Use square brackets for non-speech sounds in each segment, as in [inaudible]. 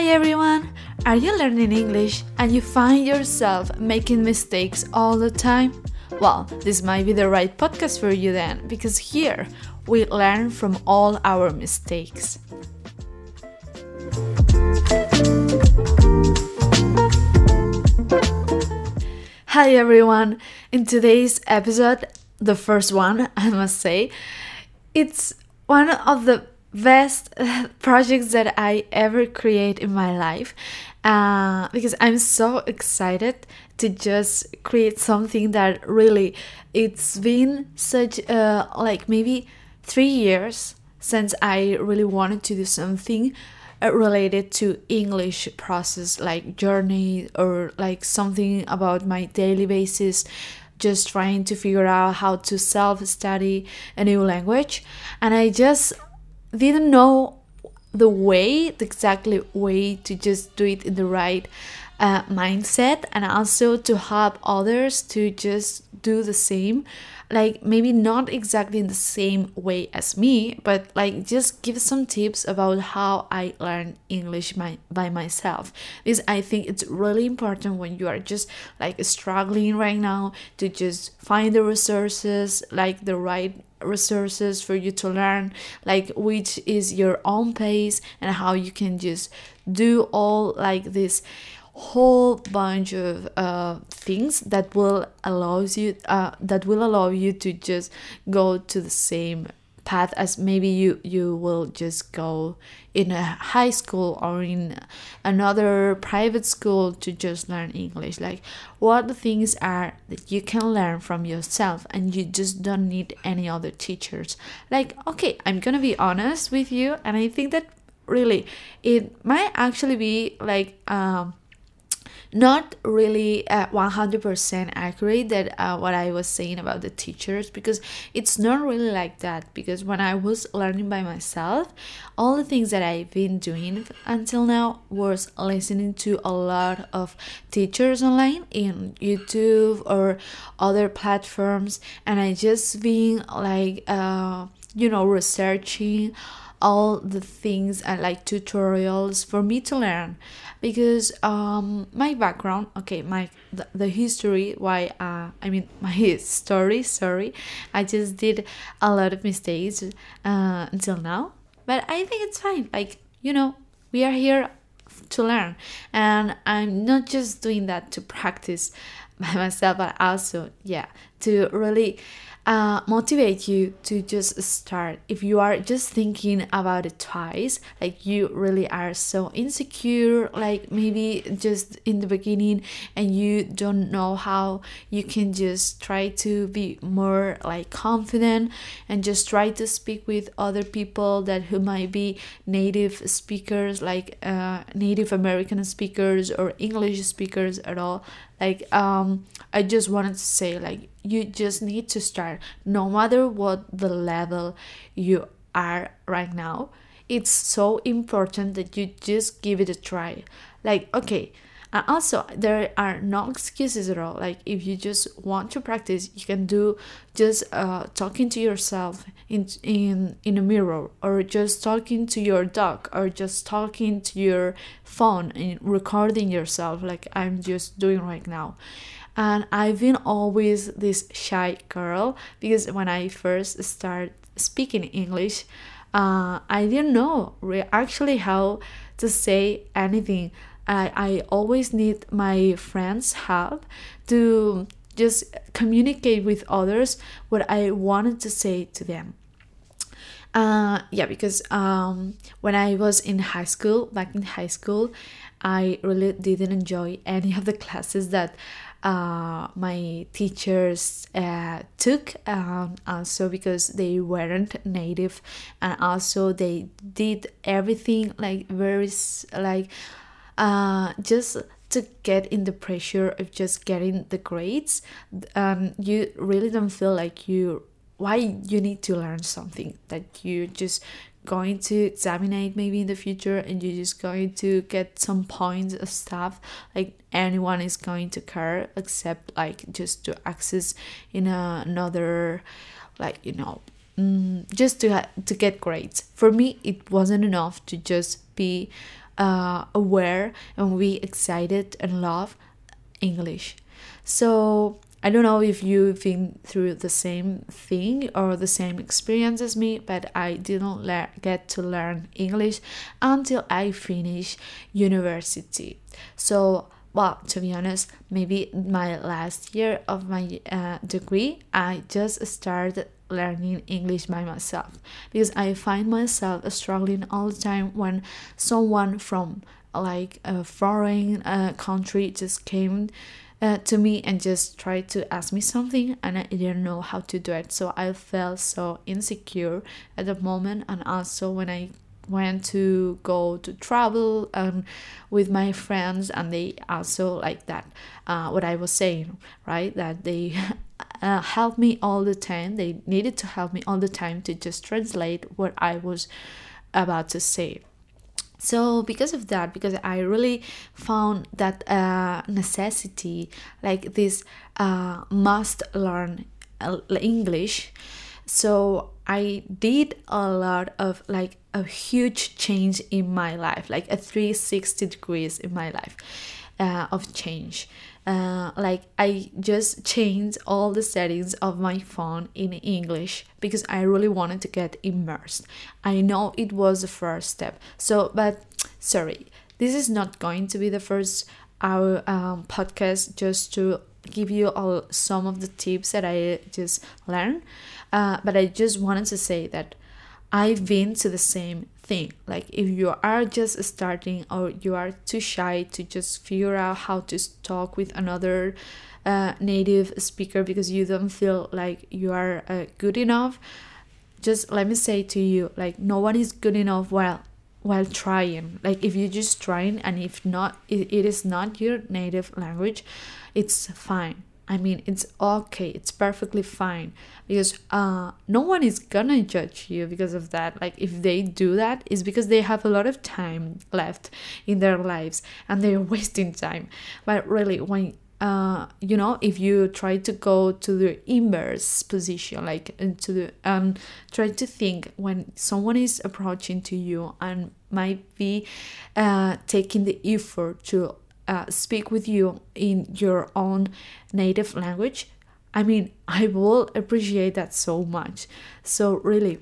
Hi everyone! Are you learning English and you find yourself making mistakes all the time? Well, this might be the right podcast for you then, because here we learn from all our mistakes. Hi everyone! In today's episode, the first one, I must say, it's one of the best [laughs] projects that I ever create in my life uh, because I'm so excited to just create something that really it's been such uh, like maybe three years since I really wanted to do something uh, related to English process like journey or like something about my daily basis just trying to figure out how to self study a new language. And I just didn't know the way, the exactly way to just do it in the right uh, mindset and also to help others to just do the same like maybe not exactly in the same way as me but like just give some tips about how i learn english my, by myself. Because i think it's really important when you are just like struggling right now to just find the resources like the right resources for you to learn like which is your own pace and how you can just do all like this whole bunch of uh, things that will allows you uh, that will allow you to just go to the same path as maybe you you will just go in a high school or in another private school to just learn english. Like what the things are that you can learn from yourself and you just don't need any other teachers. Like okay i'm gonna be honest with you and i think that really it might actually be like um not really uh, 100% accurate that uh, what i was saying about the teachers because it's not really like that because when i was learning by myself all the things that i've been doing until now was listening to a lot of teachers online in youtube or other platforms and i just been like uh, you know researching all the things and like tutorials for me to learn. Because um my background okay my the, the history why uh i mean [laughs] my story sorry i just did a lot of mistakes uh until now. But i think it's fine like you know we are here to learn. And i'm not just doing that to practice [laughs] by myself but also yeah to really uh, motivate you to just start. If you are just thinking about it twice, like you really are so insecure, like maybe just in the beginning, and you don't know how you can just try to be more like confident and just try to speak with other people that who might be native speakers, like uh, Native American speakers or English speakers at all like um i just wanted to say like you just need to start. No matter what the level you are right now it's so important that you just give it a try. Like okay and also there are no excuses at all. Like if you just want to practice you can do just uh, talking to yourself in in in a mirror or just talking to your dog or just talking to your phone and recording yourself like i'm just doing right now and i've been always this shy girl because when i first started speaking english uh, i didn't know actually how to say anything I, I always need my friends' help to just communicate with others what I wanted to say to them. Uh, yeah, because um, when I was in high school, back in high school, I really didn't enjoy any of the classes that uh, my teachers uh, took um, also because they weren't native and also they did everything like very like uh, just to get in the pressure of just getting the grades um, you really don't feel like you why you need to learn something that you just going to examine maybe in the future and you're just going to get some points of stuff like anyone is going to care except like just to access in a, another like you know mm, just to to get grades for me it wasn't enough to just be uh, aware and be excited and love English. So I don't know if you've been through the same thing or the same experience as me, but I didn't le- get to learn English until I finished university. So, well, to be honest, maybe my last year of my uh, degree, I just started learning English by myself because I find myself struggling all the time when someone from like a foreign uh, country just came uh, to me and just tried to ask me something and I didn't know how to do it. So I felt so insecure at the moment and also when I went to go to travel um, with my friends and they also like that uh, what I was saying right? That they [laughs] uh, helped me all the time. They needed to help me all the time to just translate what I was about to say so because of that because i really found that uh, necessity like this uh, must learn uh, english. So i did a lot of like a huge change in my life like a 360 degrees in my life uh, of change uh, like I just changed all the settings of my phone in English because I really wanted to get immersed. I know it was the first step. So, but sorry, this is not going to be the first our um, podcast just to give you all some of the tips that I just learned. Uh, but I just wanted to say that I've been to the same thing. Like if you are just starting or you are too shy to just figure out how to talk with another uh, native speaker because you don't feel like you are uh, good enough, just let me say to you, like no one is good enough while while trying. Like if you're just trying and if not, it, it is not your native language, it's fine I mean, it's okay, it's perfectly fine because uh, no one is gonna judge you because of that. Like, if they do that, it's because they have a lot of time left in their lives and they're [laughs] wasting time. But really, when uh, you know, if you try to go to the inverse position, like into the um, try to think when someone is approaching to you and might be uh, taking the effort to uh, speak with you in your own native language, I mean, I will appreciate that so much. So, really,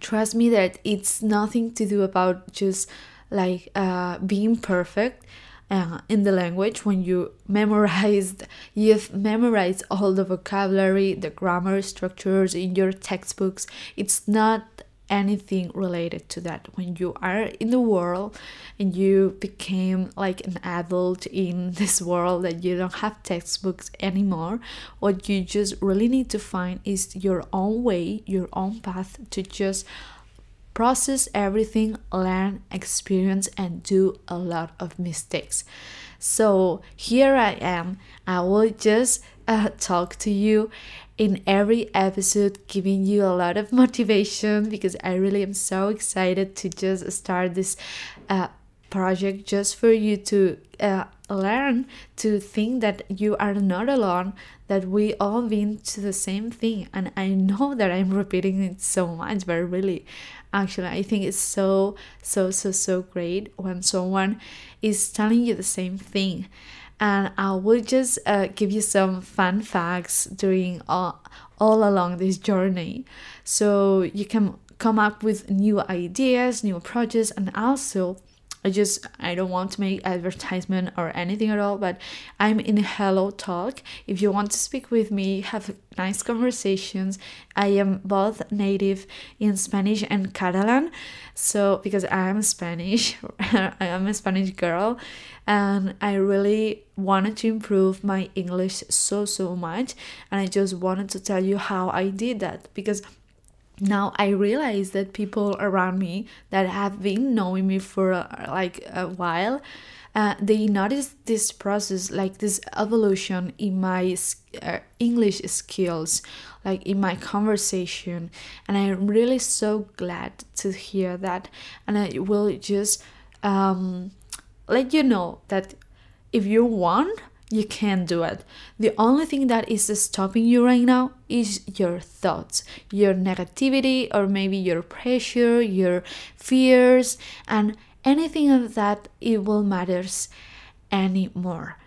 trust me that it's nothing to do about just like uh, being perfect. Uh, in the language when you memorized you've memorized all the vocabulary the grammar structures in your textbooks it's not anything related to that. When you are in the world and you became like an adult in [laughs] this world that you don't have textbooks anymore what you just really need to find is your own way your own path to just process everything learn experience and do a lot of mistakes. So here i am. I will just uh, talk to you in every episode giving you a lot of [laughs] motivation because I really am so excited to just start this uh, project just for you to uh, learn to think that you are not alone that we all been to the same thing. And i know that i'm repeating it so much but really actually i think it's so so so so great when someone is telling you the same thing and I will just uh, give you some fun facts during all, all along this journey. So you can come up with new ideas, new projects, and also I just I don't want to make advertisement or anything at all, but I'm in Hello Talk. If you want to speak with me, have nice conversations. I am both native in Spanish and Catalan, so because I am Spanish, [laughs] I am a Spanish girl, and I really wanted to improve my English so so much, and I just wanted to tell you how I did that because now i realize that people around me that have been knowing me for uh, like a while uh, they notice this process like this evolution in my uh, english skills like in my conversation. And i'm really so glad to hear that. And i will just um, let you know that if you want you can do it. The only thing that is stopping you right now is your thoughts, your negativity, or maybe your pressure, your fears, and anything of that it will matters anymore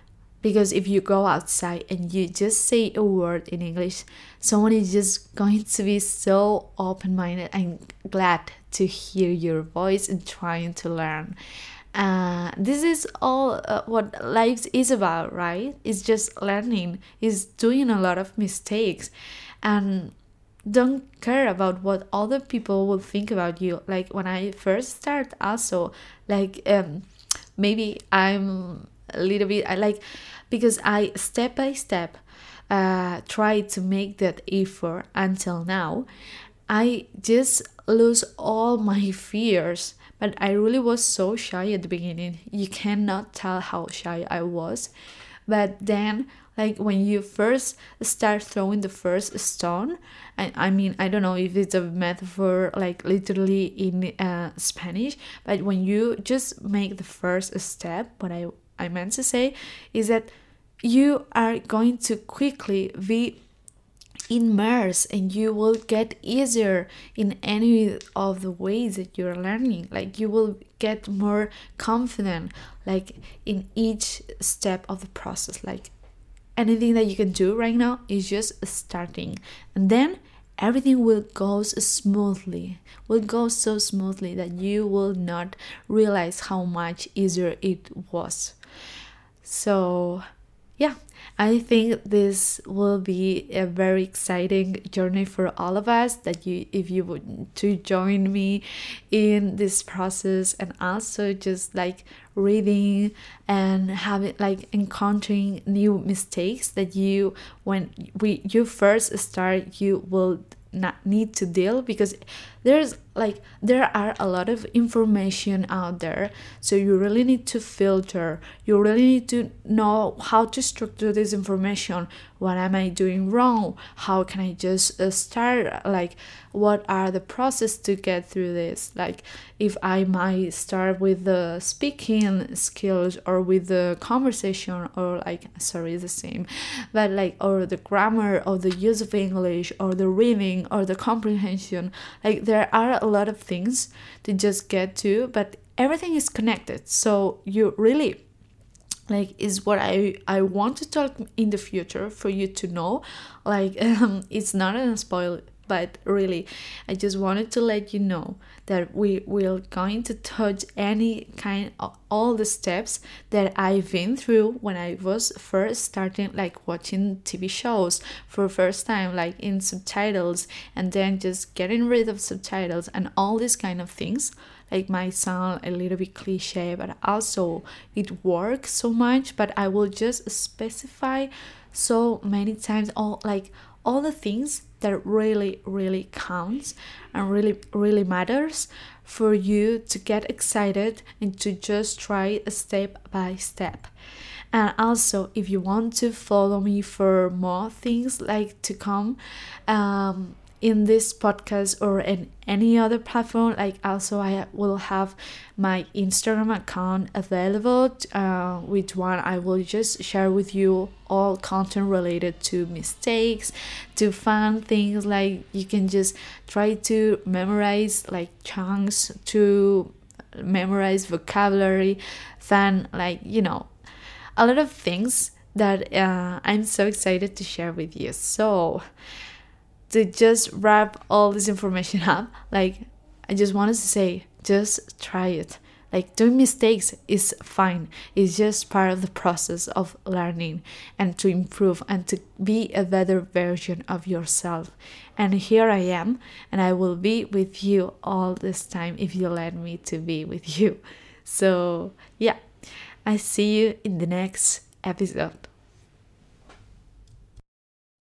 because if you go outside and you just say a word in english someone is just going to be so open-minded and glad to hear your voice and trying to learn uh, this is all uh, what life is about right? It's just learning. Is doing a lot of mistakes. And don't care about what other people will think about you. Like when i first start also like um maybe i'm a little bit i like because i step by step uh try to make that effort until now i just lose all my fears but i really was so shy at the beginning. You cannot tell how shy i was. But then like when you first start throwing the first stone I, mean i don't know if it's a metaphor like literally in uh, spanish but when you just make the first step what i i meant to say is that you are going to quickly be immersed and you will get easier in any of the ways that you're learning. Like you will get more confident like in each step of the process. Like anything that you can do right now is just starting. And then everything will go smoothly will go so smoothly that you will not realize how much easier it was. So yeah i think this will be a very exciting journey for all of us that you if you would to join me in this process and also just like reading and having like encountering new mistakes that you when we you first start you will not need to deal because there's like there are a lot of information out there so you really need to filter. You really need to know how to structure this information. What am i doing wrong? How can i just uh, start like what are the process to get through this? Like if i might start with the speaking skills or with the conversation or like sorry the same but like or the grammar or the use of english or the reading or the comprehension like there are a lot of things to just get to but everything is connected. So you really like is what i i want to talk in the future for you to know. Like [laughs] um, it's not a spoil but really i just wanted to let you know that we will going to touch any kind of all the steps that i've been through when i was first starting like watching tv shows for first time like in subtitles and then just getting rid of subtitles and all these kind of things. Like might sound a little bit cliche but also it works so much but i will just specify so many times all like all the things that really really counts and really really matters for you to get excited and to just try step by step. And also if you want to follow me for more things like to come um, in this podcast or in any other platform like also i will have my instagram account available uh, which one i will just share with you all content related to mistakes to fun things like you can just try to memorize like chunks to memorize vocabulary fun like you know a lot of things that uh, i'm so excited to share with you. So to just wrap all this information up, like I just wanted to say, just try it. Like doing mistakes is fine. It's just part of the process of learning and to improve and to be a better version of yourself. And here I am, and I will be with you all this time if you let me to be with you. So, yeah, I see you in the next episode.